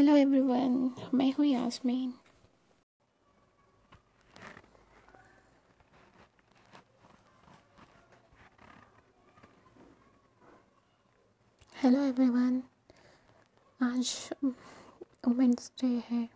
Hello everyone मैं हूँ Yasmin hello everyone आज वुमेंस डे है।